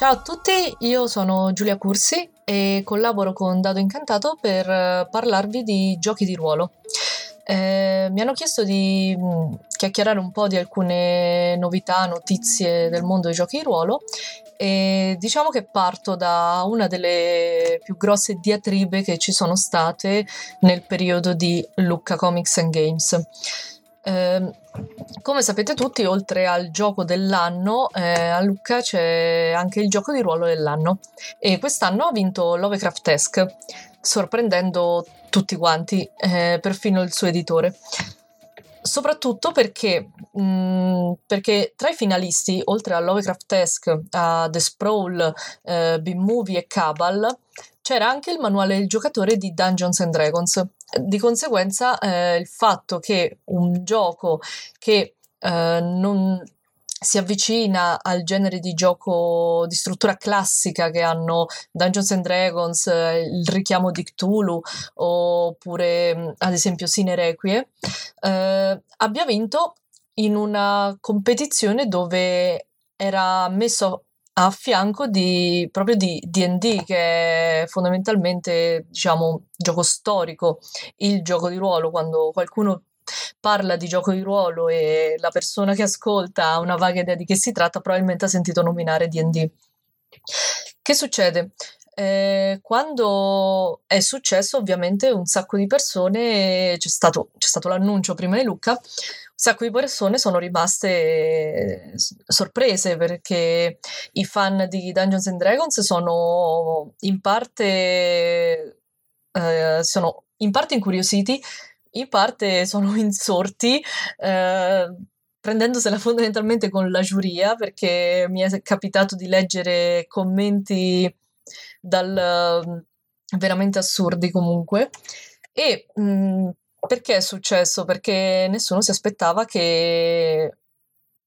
Ciao a tutti, io sono Giulia Cursi e collaboro con Dado Incantato per eh, parlarvi di giochi di ruolo. Eh, mi hanno chiesto di mm, chiacchierare un po' di alcune novità, notizie del mondo dei giochi di ruolo e diciamo che parto da una delle più grosse diatribe che ci sono state nel periodo di Lucca Comics and Games. Eh, come sapete tutti, oltre al gioco dell'anno, eh, a Lucca c'è anche il gioco di ruolo dell'anno e quest'anno ha vinto Lovecraft sorprendendo tutti quanti, eh, perfino il suo editore. Soprattutto perché, mh, mm, perché, tra i finalisti, oltre a Lovecraft a The Sprawl, eh, B-Movie e Cabal, c'era anche il manuale del giocatore di Dungeons and Dragons. Di conseguenza, eh, il fatto che un gioco che eh, non si avvicina al genere di gioco di struttura classica che hanno Dungeons and Dragons, eh, il richiamo di Cthulhu oppure mm, ad esempio Sine Requie, eh, abbia vinto in una competizione dove era messo a fianco di, proprio di D&D che è fondamentalmente diciamo gioco storico, il gioco di ruolo quando qualcuno parla di gioco di ruolo e la persona che ascolta ha una vaga idea di che si tratta probabilmente ha sentito nominare D&D. Che succede? Eh, quando è successo, ovviamente, un sacco di persone, c'è stato, c'è stato l'annuncio prima di Luca, sacco di persone sono rimaste sorprese perché i fan di Dungeons and Dragons sono in parte, eh, sono in parte incuriositi, in parte sono insorti. Eh, prendendosela fondamentalmente con la giuria perché mi è capitato di leggere commenti dal veramente assurdi comunque e mh, perché è successo? Perché nessuno si aspettava che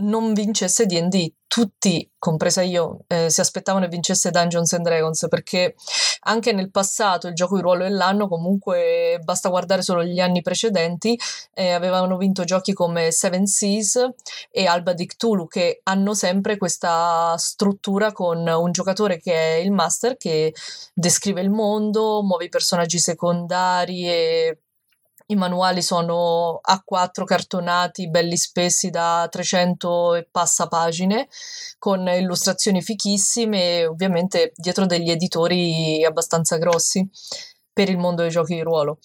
non vincesse D&D. Tutti, compresa io, eh, si aspettavano che vincesse Dungeons and Dragons perché anche nel passato il gioco di ruolo dell'anno comunque basta guardare solo gli anni precedenti eh, avevano vinto giochi come Seven Seas e Alba di Cthulhu che hanno sempre questa struttura con un giocatore che è il master che descrive il mondo, muove i personaggi secondari e i manuali sono A4 cartonati, belli spessi da 300 e passa pagine, con illustrazioni fichissime e ovviamente dietro degli editori abbastanza grossi per il mondo dei giochi di ruolo.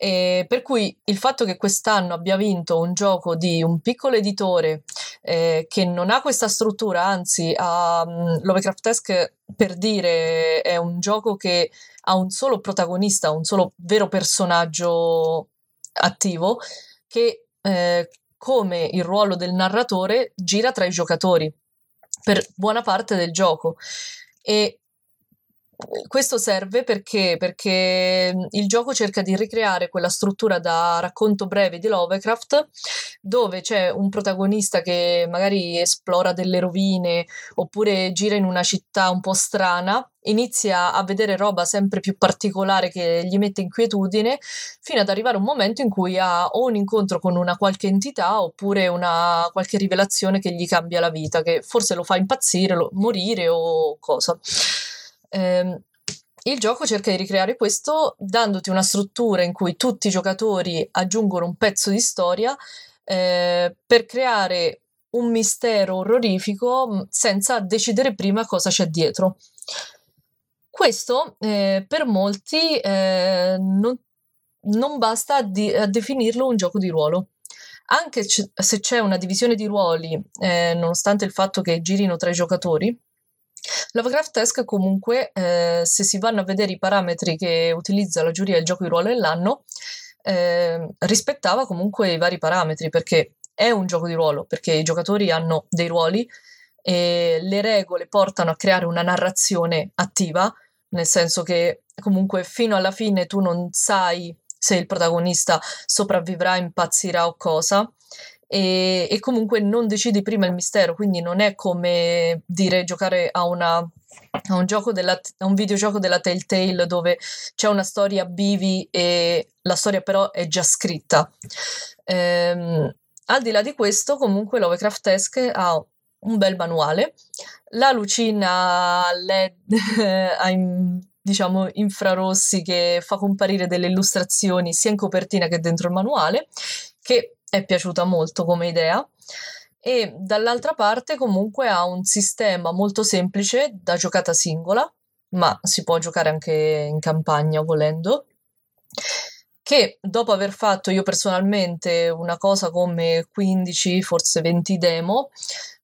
E per cui il fatto che quest'anno abbia vinto un gioco di un piccolo editore eh, che non ha questa struttura, anzi ha um, Lovecraftesque per dire è un gioco che ha un solo protagonista, un solo vero personaggio attivo che eh, come il ruolo del narratore gira tra i giocatori per buona parte del gioco. E questo serve perché, perché il gioco cerca di ricreare quella struttura da racconto breve di Lovecraft dove c'è un protagonista che magari esplora delle rovine oppure gira in una città un po' strana inizia a vedere roba sempre più particolare che gli mette inquietudine, fino ad arrivare a un momento in cui ha o un incontro con una qualche entità oppure una qualche rivelazione che gli cambia la vita, che forse lo fa impazzire, lo, morire o cosa. Eh, il gioco cerca di ricreare questo dandoti una struttura in cui tutti i giocatori aggiungono un pezzo di storia eh, per creare un mistero orrorifico senza decidere prima cosa c'è dietro. Questo eh, per molti eh, non, non, basta a, di, a, definirlo un gioco di ruolo. Anche c- se c'è una divisione di ruoli, eh, nonostante il fatto che girino tra i giocatori, Lovecraft comunque, eh, se si vanno a vedere i parametri che utilizza la giuria del gioco di ruolo dell'anno, eh, rispettava comunque i vari parametri perché è un gioco di ruolo, perché i giocatori hanno dei ruoli e le regole portano a creare una narrazione attiva, nel senso che comunque fino alla fine tu non sai se il protagonista sopravvivrà, impazzirà o cosa. E, e, comunque non decidi prima il mistero, quindi non è come dire giocare a, una, a, un, della, a un, videogioco della Telltale dove c'è una storia bivi e la storia però è già scritta. Ehm, al di là di questo, comunque Lovecraft Esque ha un bel manuale, la lucina LED a diciamo infrarossi che fa comparire delle illustrazioni sia in copertina che dentro il manuale, che è piaciuta molto come idea. E dall'altra parte comunque ha un sistema molto semplice da giocata singola, ma si può giocare anche in campagna volendo, che dopo aver fatto io personalmente una cosa come 15, forse 20 demo,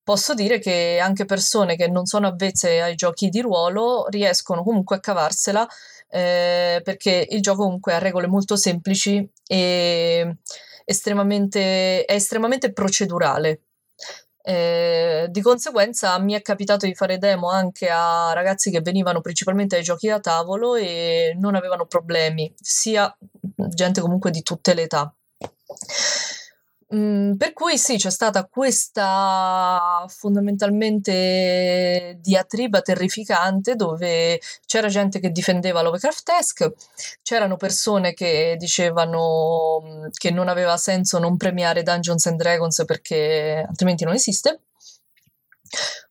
posso dire che anche persone che non sono avvezze ai giochi di ruolo riescono comunque a cavarsela eh, perché il gioco comunque ha regole molto semplici e estremamente, è estremamente procedurale. Eh, di conseguenza mi è capitato di fare demo anche a ragazzi che venivano principalmente ai giochi da tavolo e non avevano problemi, sia gente comunque di tutte le età. Mm, per cui sì, c'è stata questa fondamentalmente diatriba terrificante dove c'era gente che difendeva Lovecraft c'erano persone che dicevano mm, che non aveva senso non premiare Dungeons and Dragons perché altrimenti non esiste.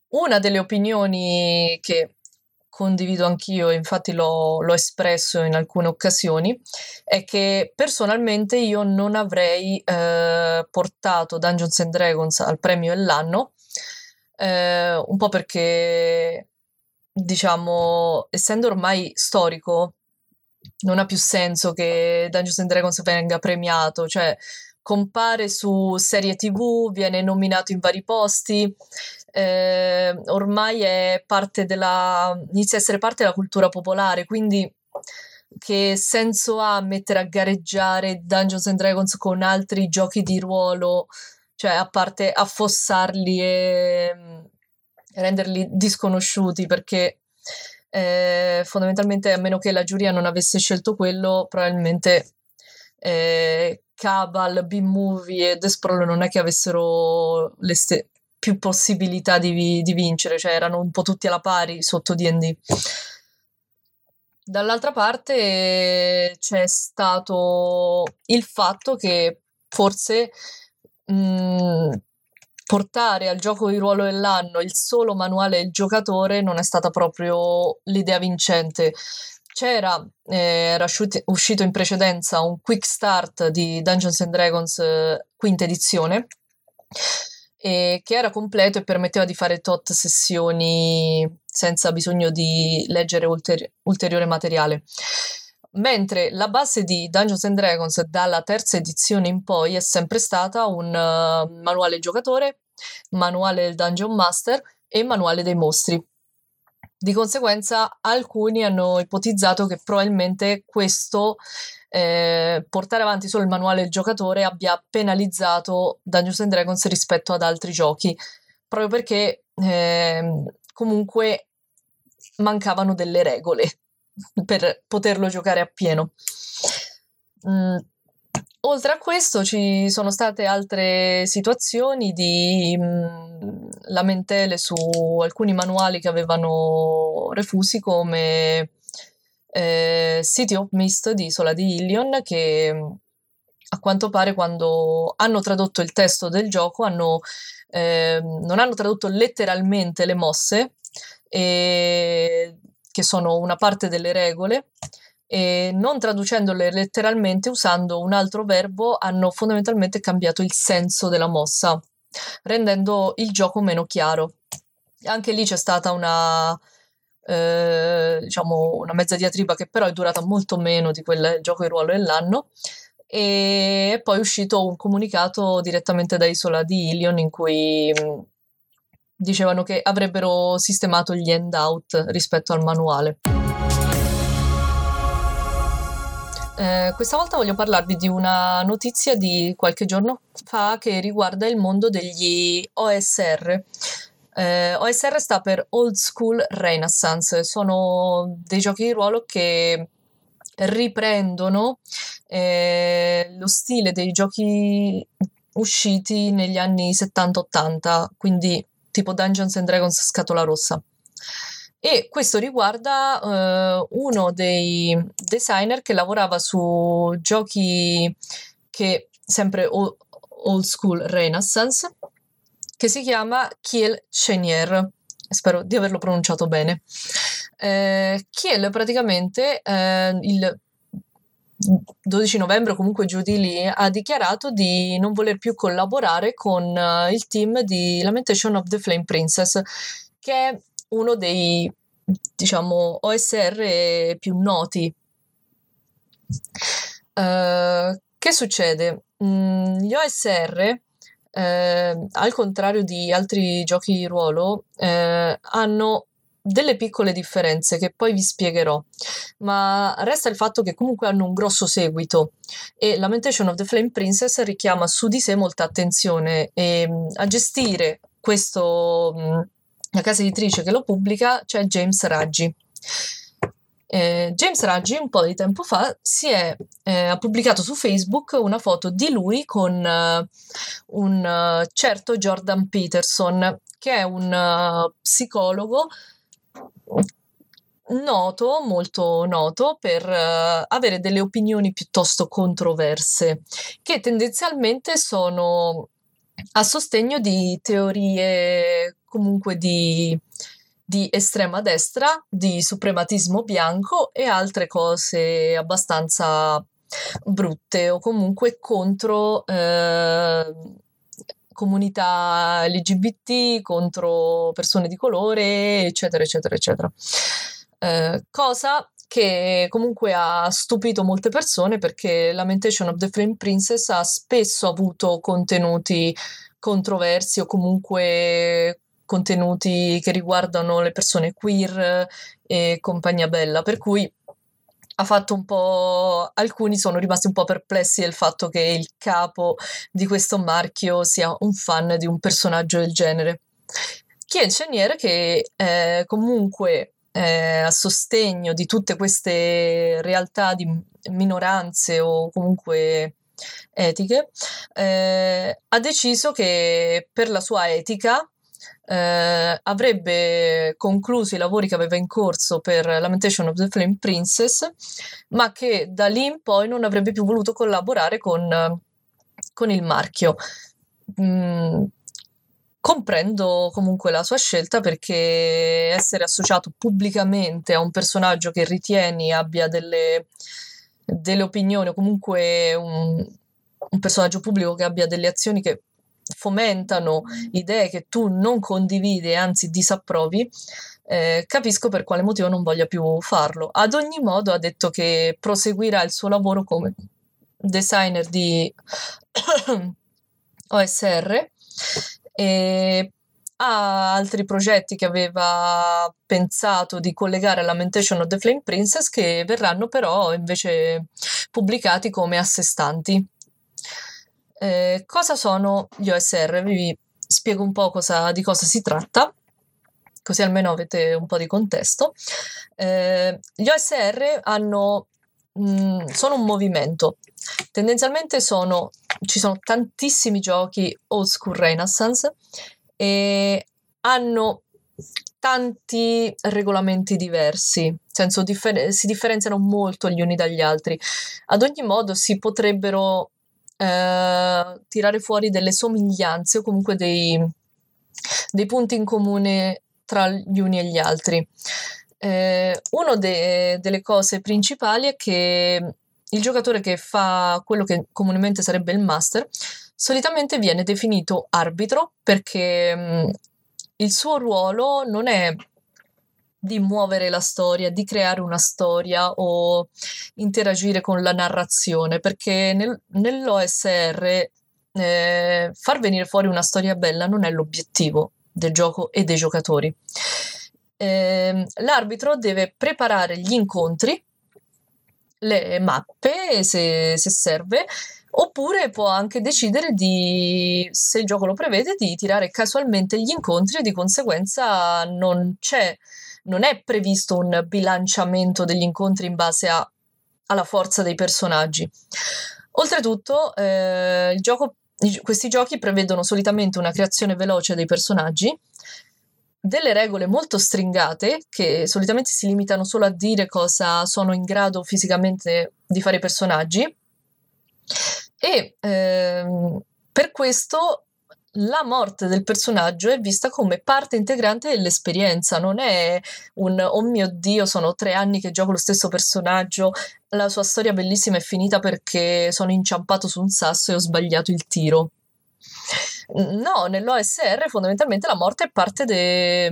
Una delle opinioni che condivido anch'io, infatti l'ho, l'ho, espresso in alcune occasioni, è che personalmente io non avrei eh, portato Dungeons and Dragons al premio dell'anno, eh, un po' perché, diciamo, essendo ormai storico, non ha più senso che Dungeons and Dragons venga premiato, cioè compare su serie tv, viene nominato in vari posti, eh, ormai è parte della, inizia a essere parte della cultura popolare, quindi che senso ha mettere a gareggiare Dungeons and Dragons con altri giochi di ruolo, cioè a parte affossarli e mm, renderli disconosciuti perché eh, fondamentalmente a meno che la giuria non avesse scelto quello probabilmente eh, Cabal, B-Movie e The Sprawl non è che avessero le stesse più possibilità di, di, vincere, cioè erano un po' tutti alla pari sotto DD. Dall'altra parte c'è stato il fatto che forse mh, mm, portare al gioco di ruolo dell'anno il solo manuale del giocatore non è stata proprio l'idea vincente. C'era, eh, era uscito in precedenza un quick start di Dungeons and Dragons eh, quinta edizione e che era completo e permetteva di fare tot sessioni senza bisogno di leggere ulteri- ulteriore materiale. Mentre la base di Dungeons and Dragons dalla terza edizione in poi è sempre stata un uh, manuale giocatore, manuale del Dungeon Master e manuale dei mostri. Di conseguenza alcuni hanno ipotizzato che probabilmente questo eh, portare avanti solo il manuale del giocatore abbia penalizzato Dungeons and Dragons rispetto ad altri giochi, proprio perché eh, comunque mancavano delle regole per poterlo giocare appieno. Mm. Oltre a questo ci sono state altre situazioni di mh, mm, lamentele su alcuni manuali che avevano refusi come eh, City of Mist di Isola di Illion che a quanto pare quando hanno tradotto il testo del gioco hanno, eh, non hanno tradotto letteralmente le mosse e, che sono una parte delle regole e non traducendole letteralmente usando un altro verbo hanno fondamentalmente cambiato il senso della mossa rendendo il gioco meno chiaro. Anche lì c'è stata una, eh, diciamo una mezza diatriba che però è durata molto meno di quel gioco di ruolo dell'anno e poi è uscito un comunicato direttamente da Isola di Ilion in cui mh, dicevano che avrebbero sistemato gli handout rispetto al manuale. Eh, questa volta voglio parlarvi di una notizia di qualche giorno fa che riguarda il mondo degli OSR, eh, OSR sta per Old School Renaissance, sono dei giochi di ruolo che riprendono eh, lo stile dei giochi usciti negli anni 70-80, quindi tipo Dungeons and Dragons scatola rossa. E questo riguarda eh, uno dei designer che lavorava su giochi che sempre old school Renaissance che si chiama Kiel Chenier. Spero di averlo pronunciato bene. Eh, Kiel praticamente eh, il 12 novembre, comunque giù di lì, ha dichiarato di non voler più collaborare con uh, il team di Lamentation of the Flame Princess, che è uno dei, diciamo, OSR più noti. Uh, che succede? Mm, gli OSR, eh, al contrario di altri giochi di ruolo, eh, hanno delle piccole differenze che poi vi spiegherò, ma resta il fatto che comunque hanno un grosso seguito e Lamentation of the Flame Princess richiama su di sé molta attenzione e mm, a gestire questo, mm, la casa editrice che lo pubblica c'è James Raggi. Eh, James Raggi un po' di tempo fa è, eh, ha pubblicato su Facebook una foto di lui con uh, un uh, certo Jordan Peterson, che è un uh, psicologo noto, molto noto per uh, avere delle opinioni piuttosto controverse, che tendenzialmente sono a sostegno di teorie comunque di, di estrema destra, di suprematismo bianco e altre cose abbastanza brutte o comunque contro eh, comunità LGBT, contro persone di colore, eccetera, eccetera, eccetera. Eh, cosa che comunque ha stupito molte persone perché Lamentation of the Flame Princess ha spesso avuto contenuti controversi o comunque contenuti che riguardano le persone queer e compagnia bella, per cui ha fatto un po'. Alcuni sono rimasti un po' perplessi del fatto che il capo di questo marchio sia un fan di un personaggio del genere. Chi è il Chenier che è comunque eh, a sostegno di tutte queste realtà di minoranze o comunque etiche, eh, ha deciso che per la sua etica eh, avrebbe concluso i lavori che aveva in corso per Lamentation of the Flame Princess, ma che da lì in poi non avrebbe più voluto collaborare con, con il marchio. Mm, comprendo comunque la sua scelta perché essere associato pubblicamente a un personaggio che ritieni abbia delle, delle opinioni o comunque un, un personaggio pubblico che abbia delle azioni che fomentano idee che tu non condividi anzi disapprovi, eh, capisco per quale motivo non voglia più farlo. Ad ogni modo ha detto che proseguirà il suo lavoro come designer di OSR e ha altri progetti che aveva pensato di collegare alla Lamentation of the Flame Princess che verranno però invece pubblicati come a sé stanti. Eh, cosa sono gli OSR? Vi spiego un po' cosa, di cosa si tratta, così almeno avete un po' di contesto. Eh, gli OSR hanno, mh, mm, sono un movimento. Tendenzialmente sono, ci sono tantissimi giochi old school Renaissance e hanno tanti regolamenti diversi, nel senso differ- si differenziano molto gli uni dagli altri. Ad ogni modo si potrebbero eh, tirare fuori delle somiglianze o comunque dei, dei punti in comune tra gli uni e gli altri. Eh, una de- delle cose principali è che il giocatore che fa quello che comunemente sarebbe il master solitamente viene definito arbitro perché mh, il suo ruolo non è di muovere la storia, di creare una storia o interagire con la narrazione, perché nel, nell'OSR eh, far venire fuori una storia bella non è l'obiettivo del gioco e dei giocatori. Eh, l'arbitro deve preparare gli incontri, le mappe se, se serve, oppure può anche decidere di, se il gioco lo prevede, di tirare casualmente gli incontri e di conseguenza non c'è non è previsto un bilanciamento degli incontri in base a, alla forza dei personaggi. Oltretutto, eh, gioco, questi giochi prevedono solitamente una creazione veloce dei personaggi, delle regole molto stringate che solitamente si limitano solo a dire cosa sono in grado fisicamente di fare i personaggi e ehm, per questo la morte del personaggio è vista come parte integrante dell'esperienza, non è un oh mio dio, sono tre anni che gioco lo stesso personaggio, la sua storia bellissima è finita perché sono inciampato su un sasso e ho sbagliato il tiro. No, nell'OSR fondamentalmente la morte è parte de,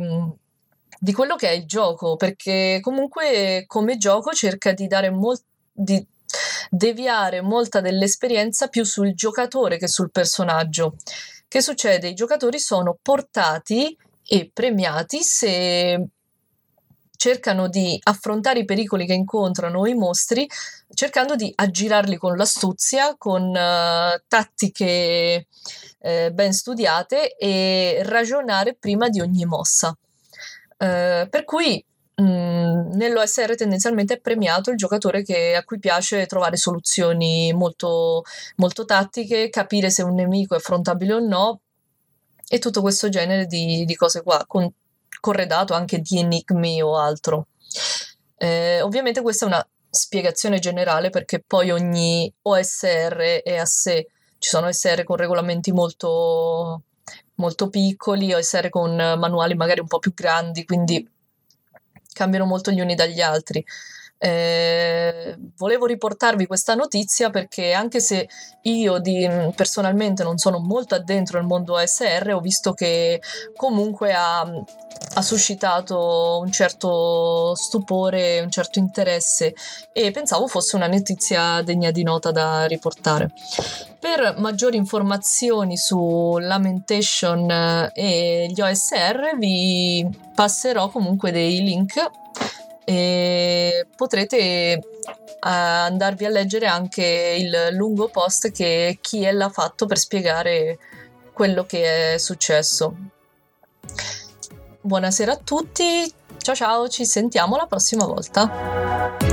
di quello che è il gioco, perché comunque come gioco cerca di dare molto di deviare molta dell'esperienza più sul giocatore che sul personaggio. Che succede? I giocatori sono portati e premiati se cercano di affrontare i pericoli che incontrano i mostri cercando di aggirarli con l'astuzia, con uh, tattiche uh, ben studiate e ragionare prima di ogni mossa. Uh, per cui Mm, nell'OSR tendenzialmente è premiato il giocatore che, a cui piace trovare soluzioni molto, molto tattiche, capire se un nemico è affrontabile o no e tutto questo genere di, di cose qua, con, corredato anche di enigmi o altro. Eh, ovviamente questa è una spiegazione generale perché poi ogni OSR è a sé. Ci sono OSR con regolamenti molto, molto piccoli, OSR con manuali magari un po' più grandi, quindi cambiano molto gli uni dagli altri. Eh, volevo riportarvi questa notizia perché anche se io di, personalmente non sono molto addentro al mondo ASR, ho visto che comunque ha, ha suscitato un certo stupore, un certo interesse e pensavo fosse una notizia degna di nota da riportare. Per maggiori informazioni su Lamentation eh, e gli OSR vi passerò comunque dei link e potrete eh, andarvi a leggere anche il lungo post che Kiel ha fatto per spiegare quello che è successo. Buonasera a tutti, ciao ciao, ci sentiamo la prossima volta.